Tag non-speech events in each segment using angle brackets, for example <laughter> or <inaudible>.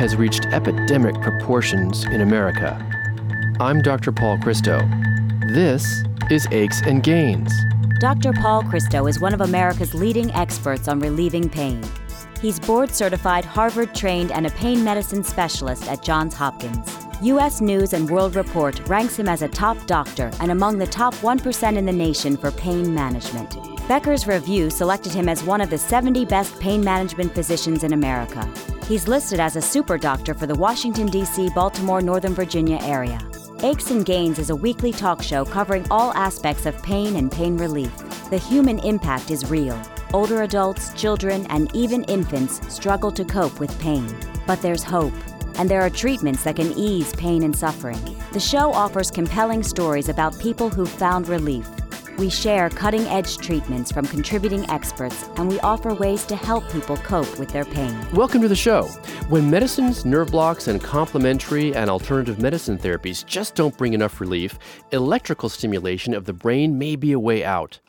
has reached epidemic proportions in America. I'm Dr. Paul Christo. This is Aches and Gains. Dr. Paul Christo is one of America's leading experts on relieving pain. He's board certified, Harvard trained, and a pain medicine specialist at Johns Hopkins. U.S. News and World Report ranks him as a top doctor and among the top 1% in the nation for pain management. Becker's Review selected him as one of the 70 best pain management physicians in America. He's listed as a super doctor for the Washington, D.C., Baltimore, Northern Virginia area. Aches and Gains is a weekly talk show covering all aspects of pain and pain relief. The human impact is real. Older adults, children, and even infants struggle to cope with pain. But there's hope and there are treatments that can ease pain and suffering. The show offers compelling stories about people who've found relief. We share cutting edge treatments from contributing experts, and we offer ways to help people cope with their pain. Welcome to the show. When medicines, nerve blocks, and complementary and alternative medicine therapies just don't bring enough relief, electrical stimulation of the brain may be a way out.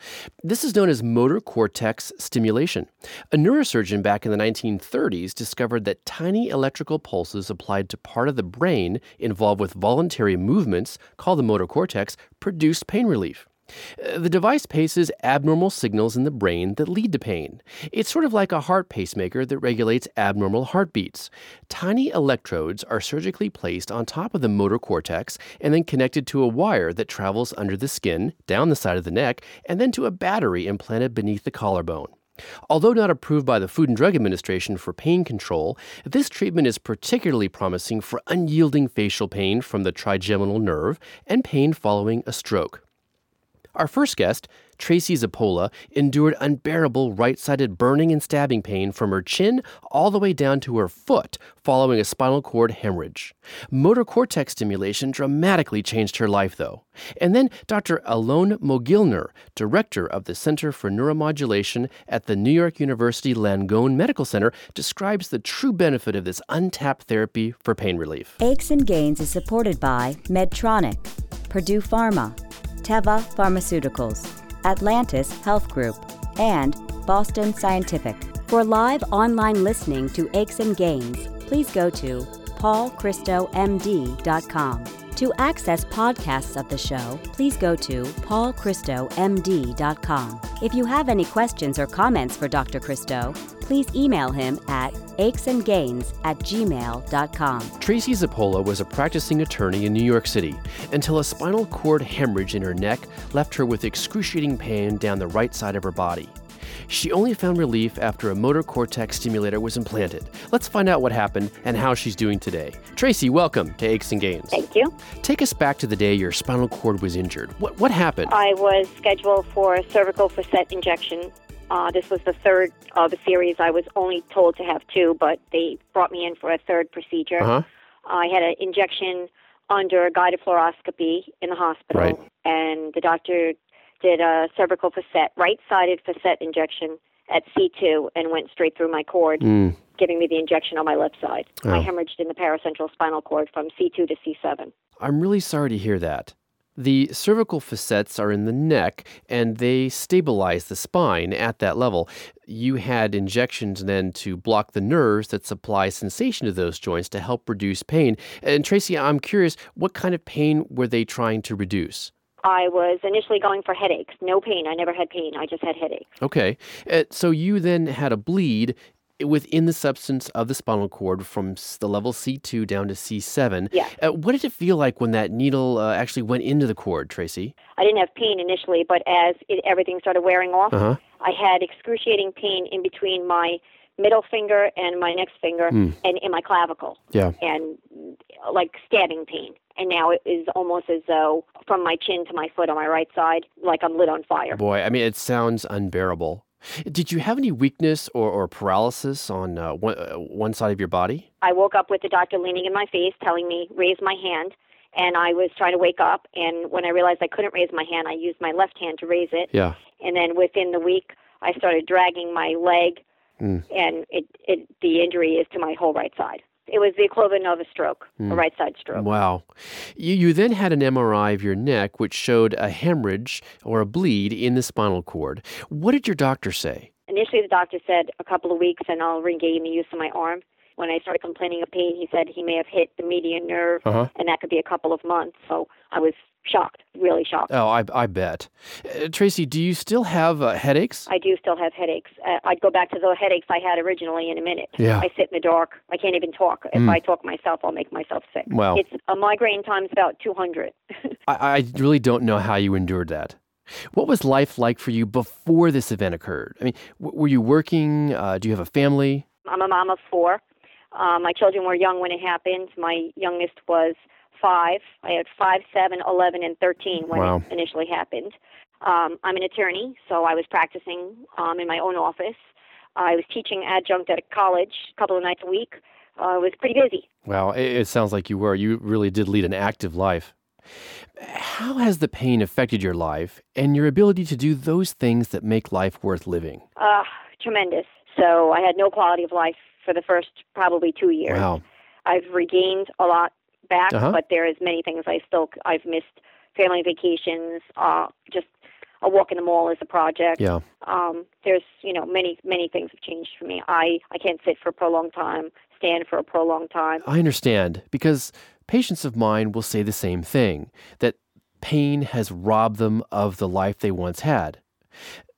This is known as motor cortex stimulation. A neurosurgeon back in the 1930s discovered that tiny electrical pulses applied to part of the brain involved with voluntary movements, called the motor cortex, produced pain relief. Uh, the device paces abnormal signals in the brain that lead to pain. It's sort of like a heart pacemaker that regulates abnormal heartbeats. Tiny electrodes are surgically placed on top of the motor cortex and then connected to a wire that travels under the skin, down the side of the neck, and then to a battery implanted beneath the collarbone. Although not approved by the Food and Drug Administration for pain control, this treatment is particularly promising for unyielding facial pain from the trigeminal nerve and pain following a stroke. Our first guest, Tracey Zappola, endured unbearable right sided burning and stabbing pain from her chin all the way down to her foot following a spinal cord hemorrhage. Motor cortex stimulation dramatically changed her life, though. And then Dr. Alon Mogilner, director of the Center for Neuromodulation at the New York University Langone Medical Center, describes the true benefit of this untapped therapy for pain relief. Aches and Gains is supported by Medtronic, Purdue Pharma, Teva Pharmaceuticals, Atlantis Health Group, and Boston Scientific. For live online listening to Aches and Gains, please go to paulchristomd.com. To access podcasts of the show, please go to paulchristomd.com. If you have any questions or comments for Dr. Christo, please email him at achesandgains at gmail.com. Tracey Zappola was a practicing attorney in New York City until a spinal cord hemorrhage in her neck left her with excruciating pain down the right side of her body. She only found relief after a motor cortex stimulator was implanted. Let's find out what happened and how she's doing today. Tracey, welcome to Aches and Gains. Thank you. Take us back to the day your spinal cord was injured. What, what happened? I was scheduled for a cervical facet injection. Uh, this was the third of a series. I was only told to have two, but they brought me in for a third procedure. Uh-huh. I had an injection under guided fluoroscopy in the hospital, Right. and the doctor did a cervical facet, right-sided facet injection at C2, and went straight through my cord, Mm. giving me the injection on my left side. I Oh. hemorrhaged in the paracentral spinal cord from C2 to C7. I'm really sorry to hear that. The cervical facets are in the neck and they stabilize the spine at that level. You had injections then to block the nerves that supply sensation to those joints to help reduce pain. And Tracey, I'm curious, what kind of pain were they trying to reduce? I was initially going for headaches. No pain. I never had pain. I just had headaches. Okay. Uh, so you then had a bleed within the substance of the spinal cord from the level C2 down to C7. Yeah. Uh, what did it feel like when that needle uh, actually went into the cord, Tracey? I didn't have pain initially, but as it, everything started wearing off, Uh huh. I had excruciating pain in between my middle finger and my next finger Mm. and in my clavicle Yeah. and like stabbing pain. And now it is almost as though from my chin to my foot on my right side, like I'm lit on fire. Boy, I mean, it sounds unbearable. Did you have any weakness or, or paralysis on uh, one, uh, one side of your body? I woke up with the doctor leaning in my face telling me, raise my hand. And I was trying to wake up. And when I realized I couldn't raise my hand, I used my left hand to raise it. Yeah. And then within the week, I started dragging my leg, Mm. and it, it the injury is to my whole right side. It was the equivalent of a stroke, Mm. a right side stroke. Wow. You, you then had an MRI of your neck, which showed a hemorrhage or a bleed in the spinal cord. What did your doctor say? Initially, the doctor said a couple of weeks, and I'll regain the use of my arm. when I started complaining of pain, he said he may have hit the median nerve, Uh-huh. and that could be a couple of months. So I was shocked, really shocked. Oh, I, I bet. Uh, Tracey, do you still have uh, headaches? I do still have headaches. Uh, I'd go back to the headaches I had originally in a minute. Yeah. I sit in the dark. I can't even talk. If Mm. I talk myself, I'll make myself sick. Well, It's a migraine times about 200. <laughs> I, I really don't know how you endured that. What was life like for you before this event occurred? I mean, w- were you working? Uh, do you have a family? I'm a mom of four. Uh, my children were young when it happened. My youngest was five. I had five, seven, eleven, and 13 when Wow. it initially happened. Um, I'm an attorney, so I was practicing um, in my own office. I was teaching adjunct at a college a couple of nights a week. Uh, I was pretty busy. Well, it, it sounds like you were. You really did lead an active life. How has the pain affected your life and your ability to do those things that make life worth living? Uh, tremendous. So I had no quality of life for the first probably two years. Wow. I've regained a lot back, Uh-huh. but there is many things I still I've missed. Family vacations, uh, just a walk in the mall is a project. Yeah. Um, there's you know many many things have changed for me. I I can't sit for a prolonged time, stand for a prolonged time. I understand because patients of mine will say the same thing that pain has robbed them of the life they once had.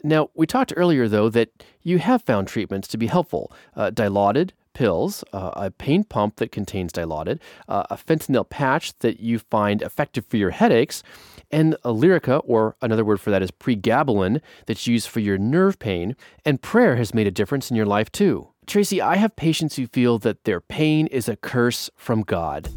Now, we talked earlier, though, that you have found treatments to be helpful uh, dilaudid pills, uh, a pain pump that contains dilaudid, uh, a fentanyl patch that you find effective for your headaches, and a Lyrica, or another word for that is pregabalin, that's used for your nerve pain. And prayer has made a difference in your life, too. Tracey, I have patients who feel that their pain is a curse from God.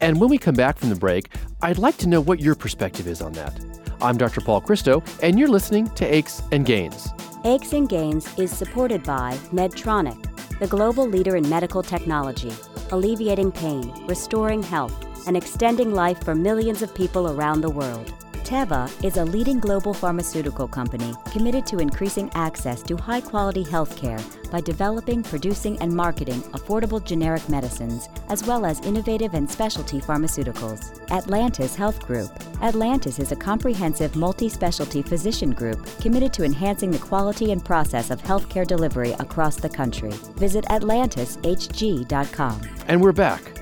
And when we come back from the break, I'd like to know what your perspective is on that. I'm Dr. Paul Christo, and you're listening to Aches and Gains. Aches and Gains is supported by Medtronic, the global leader in medical technology, alleviating pain, restoring health, and extending life for millions of people around the world. Teva is a leading global pharmaceutical company committed to increasing access to high quality healthcare by developing, producing, and marketing affordable generic medicines, as well as innovative and specialty pharmaceuticals. Atlantis Health Group. Atlantis is a comprehensive multi specialty physician group committed to enhancing the quality and process of healthcare delivery across the country. Visit AtlantisHG.com. And we're back.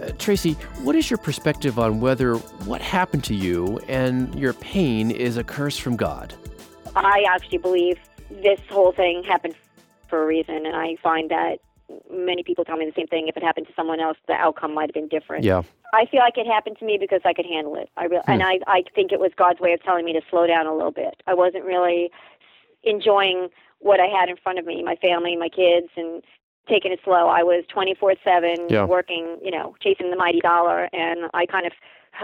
Uh, Tracey, what is your perspective on whether what happened to you and your pain is a curse from God? I actually believe this whole thing happened for a reason, and I find that many people tell me the same thing. If it happened to someone else, the outcome might have been different. Yeah. I feel like it happened to me because I could handle it. I re- and I I think it was God's way of telling me to slow down a little bit. I wasn't really enjoying what I had in front of me, my family, my kids, and taking it slow. I was 24/7 Yeah. working, you know, chasing the mighty dollar, and I kind of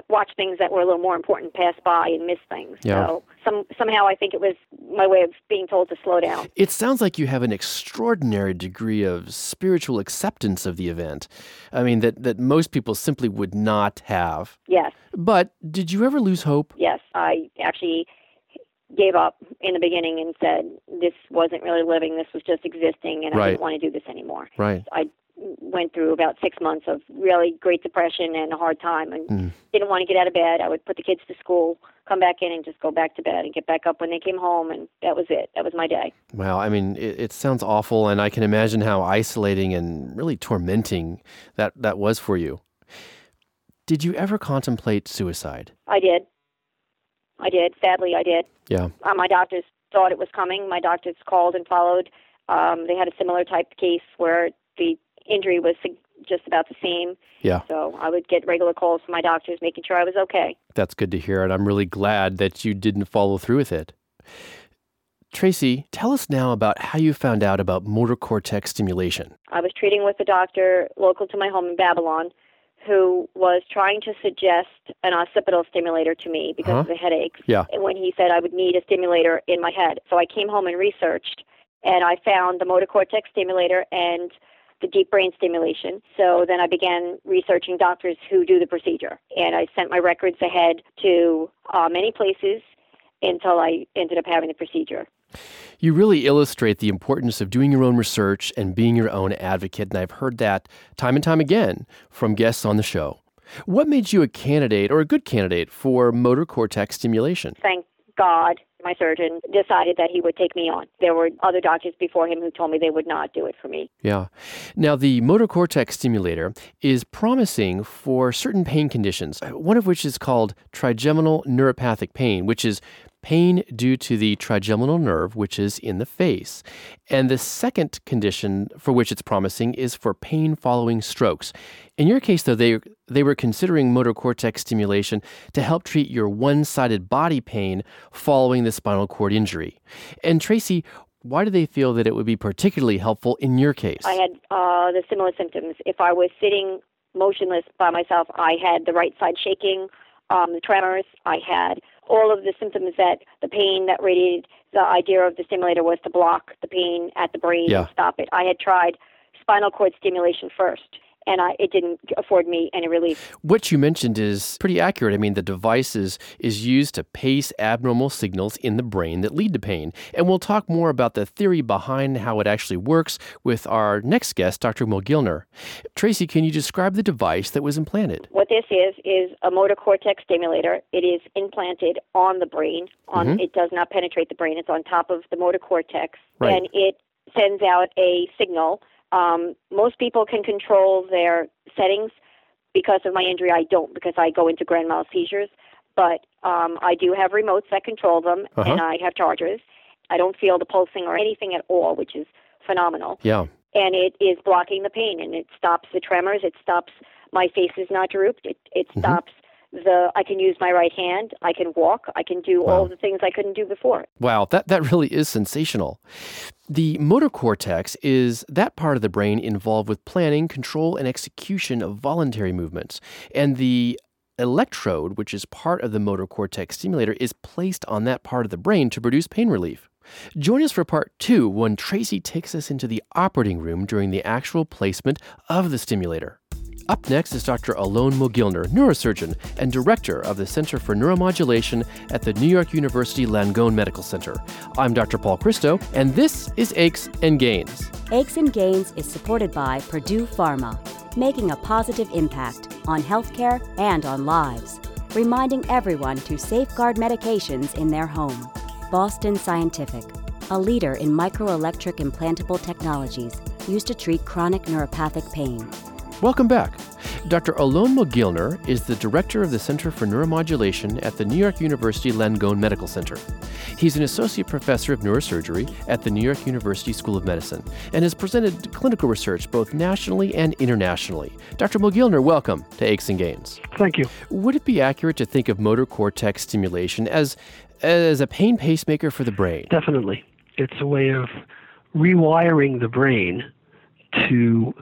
watched things that were a little more important pass by and miss things. Yeah. So some somehow I think it was my way of being told to slow down. It sounds like you have an extraordinary degree of spiritual acceptance of the event. I mean, that, that most people simply would not have. Yes. But did you ever lose hope? yes, I actually gave up in the beginning and said this wasn't really living, this was just existing, and I didn't want to do this anymore. Right. I went through about six months of really great depression and a hard time, and Mm. didn't want to get out of bed. I would put the kids to school, come back in, and just go back to bed and get back up when they came home, and that was it. That was my day. Well, I mean, it, it sounds awful, and I can imagine how isolating and really tormenting that, that was for you. Did you ever contemplate suicide? I did. I did. Sadly, I did. Yeah. Uh, my doctors thought it was coming. My doctors called and followed. Um, they had a similar type case where the injury was just about the same. Yeah. So I would get regular calls from my doctors making sure I was okay. That's good to hear, and I'm really glad that you didn't follow through with it. Tracey, tell us now about how you found out about motor cortex stimulation. I was treating with a doctor local to my home in Babylon who was trying to suggest an occipital stimulator to me because Huh? of the headaches. Yeah. And when he said I would need a stimulator in my head. So I came home and researched and I found the motor cortex stimulator and the deep brain stimulation. So then I began researching doctors who do the procedure. And I sent my records ahead to uh, many places until I ended up having the procedure. You really illustrate the importance of doing your own research and being your own advocate, and I've heard that time and time again from guests on the show. What made you a candidate or a good candidate for motor cortex stimulation? thank God my surgeon decided that he would take me on. There were other doctors before him who told me they would not do it for me. Yeah. Now, the motor cortex stimulator is promising for certain pain conditions, one of which is called trigeminal neuropathic pain, which is pain due to the trigeminal nerve, which is in the face. And the second condition for which it's promising is for pain following strokes. In your case, though, they, they were considering motor cortex stimulation to help treat your one sided body pain following the spinal cord injury. And Tracey, why do they feel that it would be particularly helpful in your case? I had uh, the similar symptoms. If I was sitting motionless by myself, I had the right side shaking, um, the tremors, I had all of the symptoms that the pain that radiated, the idea of the stimulator was to block the pain at the brain yeah. and stop it. I had tried spinal cord stimulation first and I, it didn't afford me any relief. What you mentioned is pretty accurate. I mean, the device is, is used to pace abnormal signals in the brain that lead to pain. And we'll talk more about the theory behind how it actually works with our next guest, Dr. Mogilner. Tracey, can you describe the device that was implanted? What this is, is a motor cortex stimulator. It is implanted on the brain. On, mm-hmm. It does not penetrate the brain. It's on top of the motor cortex. Right. And it sends out a signal um, most people can control their settings. Because of my injury, I don't because I go into grand mal seizures. But um, I do have remotes that control them, uh-huh. and I have chargers. I don't feel the pulsing or anything at all, which is phenomenal. Yeah. And it is blocking the pain, and it stops the tremors. It stops my face is not drooped. It it mm-hmm. stops the I can use my right hand, I can walk, I can do wow. all the things I couldn't do before. Wow, that that really is sensational. The motor cortex is that part of the brain involved with planning, control and execution of voluntary movements. And the electrode, which is part of the motor cortex stimulator, is placed on that part of the brain to produce pain relief. Join us for part two when Tracey takes us into the operating room during the actual placement of the stimulator. Up next is Dr. Alon Mogilner, neurosurgeon and director of the Center for Neuromodulation at the New York University Langone Medical Center. I'm Dr. Paul Christo, and this is Aches and Gains. Aches and Gains is supported by Purdue Pharma, making a positive impact on healthcare and on lives, reminding everyone to safeguard medications in their home. Boston Scientific, a leader in microelectric implantable technologies used to treat chronic neuropathic pain. Welcome back. Dr. Alon Mogilner is the director of the Center for Neuromodulation at the New York University Langone Medical Center. He's an associate professor of neurosurgery at the New York University School of Medicine and has presented clinical research both nationally and internationally. Dr. Mogilner, welcome to Aches and Gains. Thank you. Would it be accurate to think of motor cortex stimulation as as a pain pacemaker for the brain? Definitely. It's a way of rewiring the brain to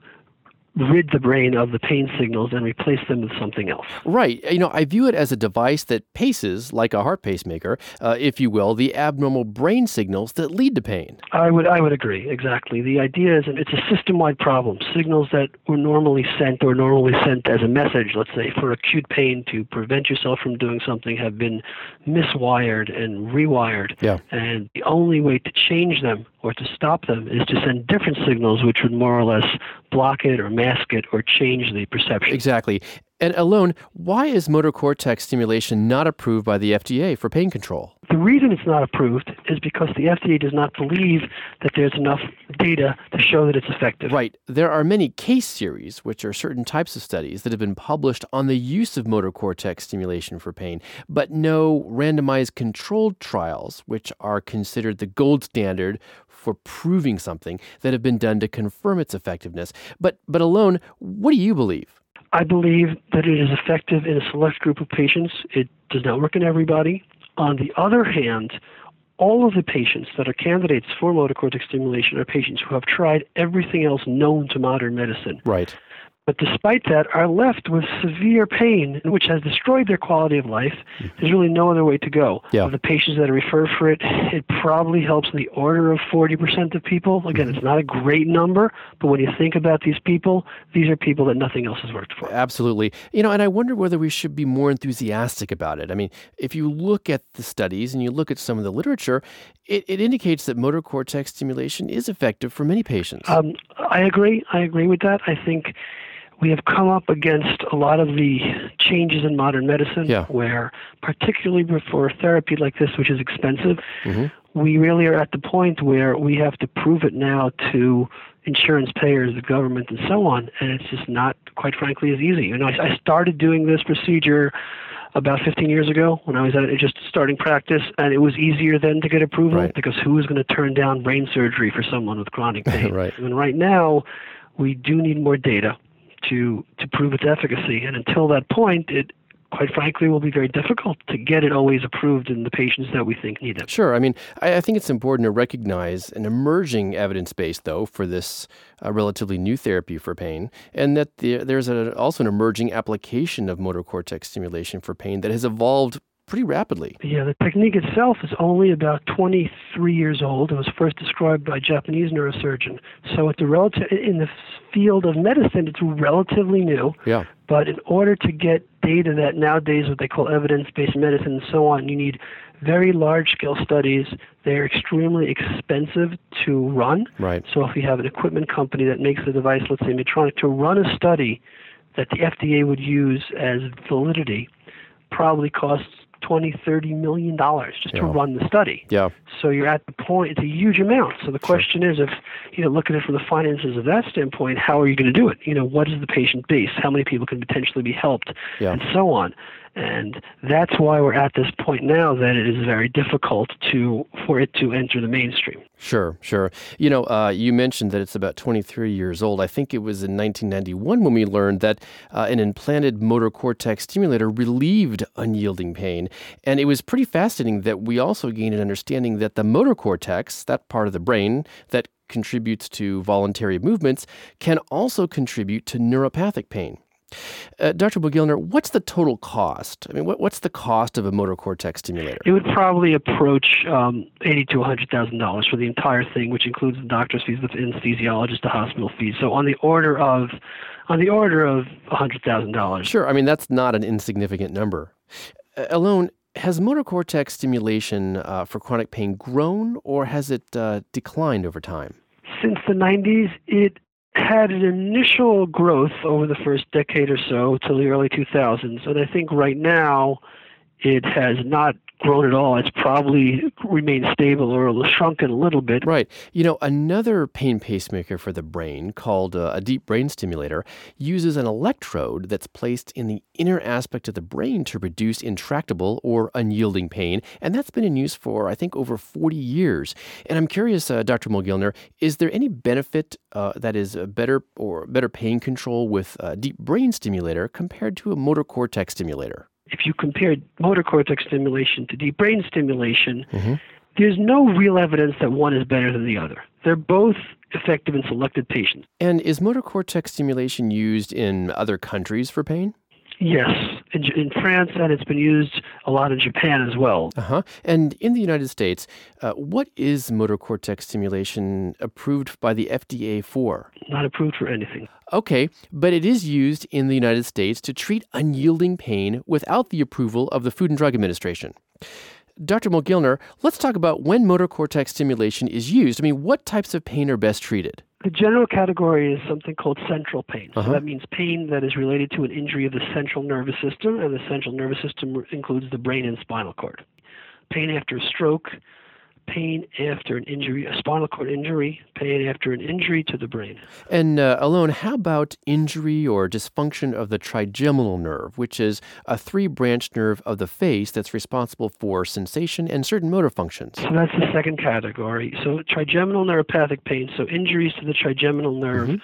rid the brain of the pain signals and replace them with something else. Right. You know, I view it as a device that paces, like a heart pacemaker, uh, if you will, the abnormal brain signals that lead to pain. I would, I would agree exactly. The idea is it's a system-wide problem. Signals that were normally sent or normally sent as a message, let's say for acute pain to prevent yourself from doing something, have been miswired and rewired. Yeah. And the only way to change them or to stop them is to send different signals which would more or less block it or mask it or change the perception. Exactly. And Alon, why is motor cortex stimulation not approved by the FDA for pain control? The reason it's not approved is because the FDA does not believe that there's enough data to show that it's effective. Right. There are many case series, which are certain types of studies that have been published on the use of motor cortex stimulation for pain, but no randomized controlled trials, which are considered the gold standard for proving something that have been done to confirm its effectiveness. But but Alon, what do you believe? I believe that it is effective in a select group of patients. It does not work in everybody. On the other hand, all of the patients that are candidates for motor cortex stimulation are patients who have tried everything else known to modern medicine. Right but despite that are left with severe pain, which has destroyed their quality of life. There's really no other way to go. Yeah. For the patients that are referred for it, it probably helps in the order of 40% of people. Again, mm-hmm. it's not a great number, but when you think about these people, these are people that nothing else has worked for. Absolutely. You know, and I wonder whether we should be more enthusiastic about it. I mean, if you look at the studies and you look at some of the literature, it, it indicates that motor cortex stimulation is effective for many patients. Um, I agree. I agree with that. I think we have come up against a lot of the changes in modern medicine Yeah. where, particularly for a therapy like this, which is expensive, Mhm. we really are at the point where we have to prove it now to insurance payers, the government, and so on, and it's just not, quite frankly, as easy. You know, I, I started doing this procedure about 15 years ago when I was at just starting practice, and it was easier then to get approval Right. because who is going to turn down brain surgery for someone with chronic <laughs> pain? Right. And right now, we do need more data to to prove its efficacy, and until that point, it quite frankly will be very difficult to get it always approved in the patients that we think need it. Sure. I mean, I, I think it's important to recognize an emerging evidence base, though, for this uh, relatively new therapy for pain, and that the, there's a, also an emerging application of motor cortex stimulation for pain that has evolved pretty rapidly. Yeah, the technique itself is only about 23 years old. It was first described by a Japanese neurosurgeon. So it's a relative in the field of medicine, it's relatively new. Yeah. But in order to get data that nowadays what they call evidence-based medicine and so on, you need very large-scale studies. They're extremely expensive to run. Right. So if you have an equipment company that makes the device, let's say Medtronic, to run a study that the FDA would use as validity, probably costs 20, 30 million dollars just to run the study. Yeah. So you're at the point; it's a huge amount. So the question is, if you know, look at it from the finances of that standpoint, how are you going to do it? You know, what is the patient base? How many people can potentially be helped, Yeah. and so on. And that's why we're at this point now that it is very difficult to for it to enter the mainstream. Sure, sure. You know, uh, you mentioned that it's about 23 years old. I think it was in 1991 when we learned that uh, an implanted motor cortex stimulator relieved unyielding pain. And it was pretty fascinating that we also gained an understanding that the motor cortex, that part of the brain that contributes to voluntary movements, can also contribute to neuropathic pain. Uh, Dr. Mogilner, what's the total cost? I mean, what, what's the cost of a motor cortex stimulator? It would probably approach um, eighty to hundred thousand dollars for the entire thing, which includes the doctor's fees, the anesthesiologist, the hospital fees. So on the order of, on the order of hundred thousand dollars. Sure. I mean, that's not an insignificant number. Uh, Alon, has motor cortex stimulation uh, for chronic pain grown or has it uh, declined over time? Since the '90s, it had an initial growth over the first decade or so till the early 2000s, and I think right now it has not grown at all. It's probably remained stable or shrunken a little bit. Right. You know, another pain pacemaker for the brain called uh, a deep brain stimulator uses an electrode that's placed in the inner aspect of the brain to reduce intractable or unyielding pain. And that's been in use for, I think, over 40 years. And I'm curious, uh, Dr. Mogilner, is there any benefit uh, that is a better or better pain control with a deep brain stimulator compared to a motor cortex stimulator? If you compare motor cortex stimulation to deep brain stimulation, Mhm. there's no real evidence that one is better than the other. They're both effective in selected patients. And is motor cortex stimulation used in other countries for pain? Yes, in, in France, and it's been used a lot in Japan as well. Uh huh. And in the United States, uh, what is motor cortex stimulation approved by the FDA for? Not approved for anything. Okay, but it is used in the United States to treat unyielding pain without the approval of the Food and Drug Administration. Dr. Mogilner, let's talk about when motor cortex stimulation is used. I mean, what types of pain are best treated? The general category is something called central pain. Uh-huh. So that means pain that is related to an injury of the central nervous system, and the central nervous system includes the brain and spinal cord. Pain after a stroke, pain after an injury, a spinal cord injury, pain after an injury to the brain. And uh, Alon, how about injury or dysfunction of the trigeminal nerve, which is a three branch nerve of the face that's responsible for sensation and certain motor functions? So that's the second category. So trigeminal neuropathic pain, so injuries to the trigeminal nerve Mhm.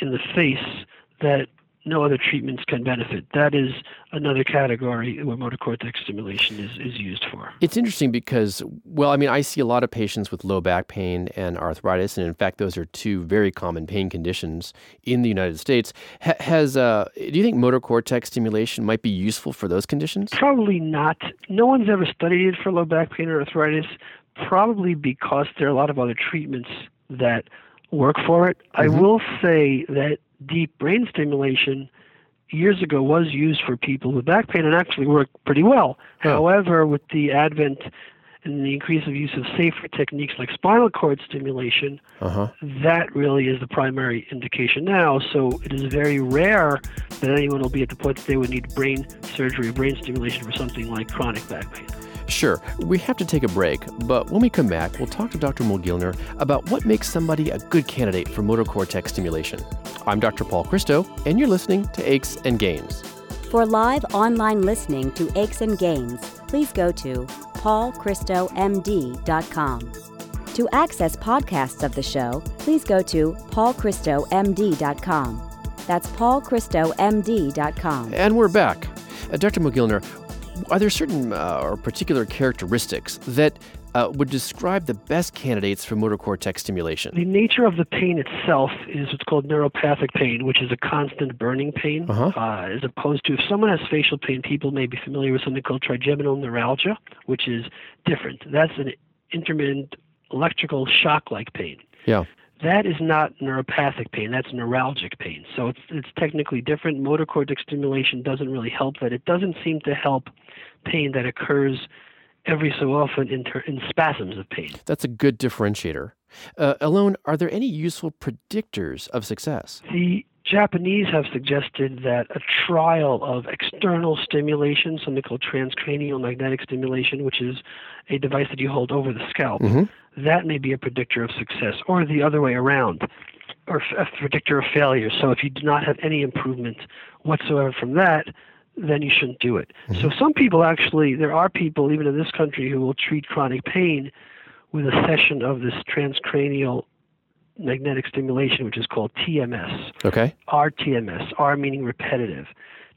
in the face that no other treatments can benefit. That is another category where motor cortex stimulation is, is used for. It's interesting because, well, I mean, I see a lot of patients with low back pain and arthritis, and in fact, those are two very common pain conditions in the United States. Ha- has uh, do you think motor cortex stimulation might be useful for those conditions? Probably not. No one's ever studied it for low back pain or arthritis, probably because there are a lot of other treatments that work for it. I Mhm. will say that deep brain stimulation years ago was used for people with back pain and actually worked pretty well. However, with the advent and the increase of use of safer techniques like spinal cord stimulation, Uh-huh. that really is the primary indication now. So it is very rare that anyone will be at the point that they would need brain surgery or brain stimulation for something like chronic back pain. Sure, we have to take a break, but when we come back, we'll talk to Dr. Mogilner about what makes somebody a good candidate for motor cortex stimulation. I'm Dr. Paul Christo, and you're listening to Aches and Gains. For live online listening to Aches and Gains, please go to paulchristomd.com. To access podcasts of the show, please go to paulchristomd.com. That's paulchristomd.com. And we're back. Uh, Dr. Mogilner, are there certain uh, or particular characteristics that uh, would describe the best candidates for motor cortex stimulation? The nature of the pain itself is what's called neuropathic pain, which is a constant burning pain, Uh-huh. uh, as opposed to if someone has facial pain, people may be familiar with something called trigeminal neuralgia, which is different. That's an intermittent electrical shock like pain. Yeah. That is not neuropathic pain. That's neuralgic pain. So it's it's technically different. Motor cortex stimulation doesn't really help that. It doesn't seem to help pain that occurs every so often in, ter- in spasms of pain. That's a good differentiator. Uh, Alon, are there any useful predictors of success? The Japanese have suggested that a trial of external stimulation, something called transcranial magnetic stimulation, which is a device that you hold over the scalp, Mhm. that may be a predictor of success, or the other way around, or a predictor of failure. So if you do not have any improvement whatsoever from that, then you shouldn't do it. So some people actually, there are people even in this country who will treat chronic pain with a session of this transcranial magnetic stimulation, which is called TMS. Okay. RTMS, R meaning repetitive.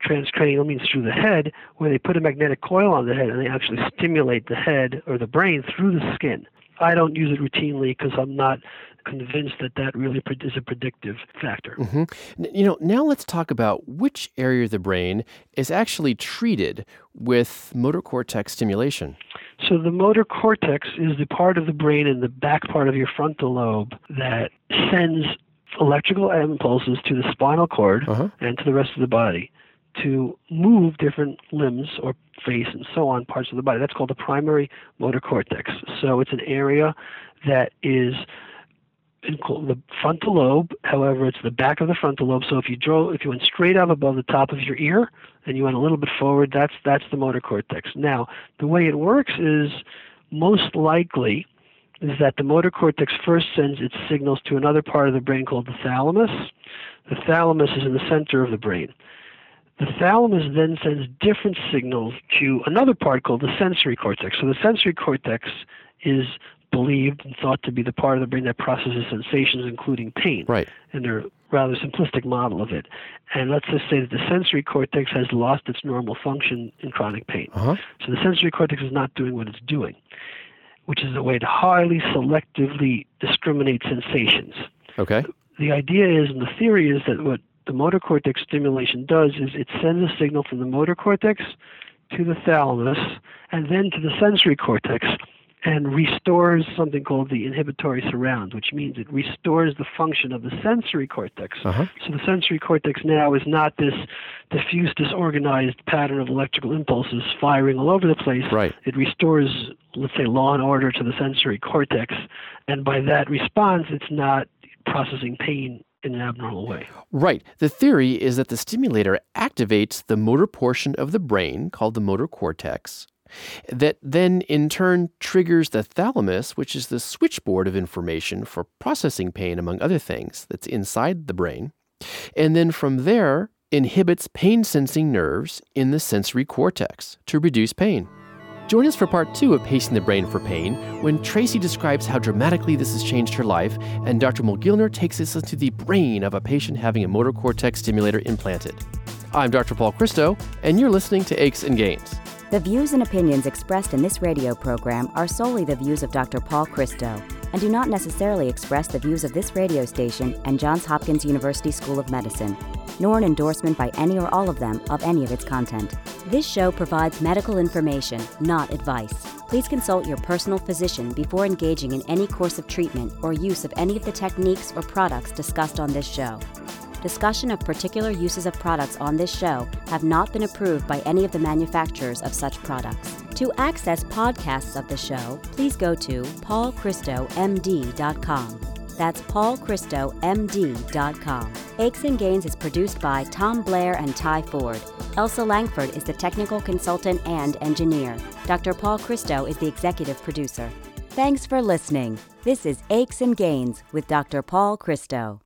Transcranial means through the head, where they put a magnetic coil on the head and they actually stimulate the head or the brain through the skin. I don't use it routinely because I'm not convinced that that really is a predictive factor. hmm You know, now let's talk about which area of the brain is actually treated with motor cortex stimulation. So the motor cortex is the part of the brain in the back part of your frontal lobe that sends electrical impulses to the spinal cord Uh-huh. and to the rest of the body to move different limbs or face and so on parts of the body. That's called the primary motor cortex. So it's an area that is the frontal lobe. However, it's the back of the frontal lobe. So if you drove, if you went straight up above the top of your ear and you went a little bit forward, that's that's the motor cortex. Now, the way it works is most likely is that the motor cortex first sends its signals to another part of the brain called the thalamus. The thalamus is in the center of the brain. The thalamus then sends different signals to another part called the sensory cortex. So the sensory cortex is believed and thought to be the part of the brain that processes sensations, including pain Right. in a rather simplistic model of it. And let's just say that the sensory cortex has lost its normal function in chronic pain. Uh-huh. So the sensory cortex is not doing what it's doing, which is a way to highly selectively discriminate sensations. Okay. The idea is, and the theory is, that what the motor cortex stimulation does is it sends a signal from the motor cortex to the thalamus and then to the sensory cortex and restores something called the inhibitory surround, which means it restores the function of the sensory cortex. Uh-huh. So the sensory cortex now is not this diffuse, disorganized pattern of electrical impulses firing all over the place. Right. It restores, let's say, law and order to the sensory cortex, and by that response, it's not processing pain in an abnormal way. Right. The theory is that the stimulator activates the motor portion of the brain called the motor cortex, that then in turn triggers the thalamus, which is the switchboard of information for processing pain, among other things, that's inside the brain. And then from there, inhibits pain sensing nerves in the sensory cortex to reduce pain. Join us for part two of Pacing the Brain for Pain when Tracey describes how dramatically this has changed her life and Dr. Mogilner takes us into the brain of a patient having a motor cortex stimulator implanted. I'm Dr. Paul Christo, and you're listening to Aches and Gains. The views and opinions expressed in this radio program are solely the views of Dr. Paul Christo and do not necessarily express the views of this radio station and Johns Hopkins University School of Medicine, nor an endorsement by any or all of them of any of its content. This show provides medical information, not advice. Please consult your personal physician before engaging in any course of treatment or use of any of the techniques or products discussed on this show. Discussion of particular uses of products on this show have not been approved by any of the manufacturers of such products. To access podcasts of the show, please go to paulchristomd.com. That's paulchristomd.com. Aches and Gains is produced by Tom Blair and Ty Ford. Elsa Langford is the technical consultant and engineer. Dr. Paul Christo is the executive producer. Thanks for listening. This is Aches and Gains with Dr. Paul Christo.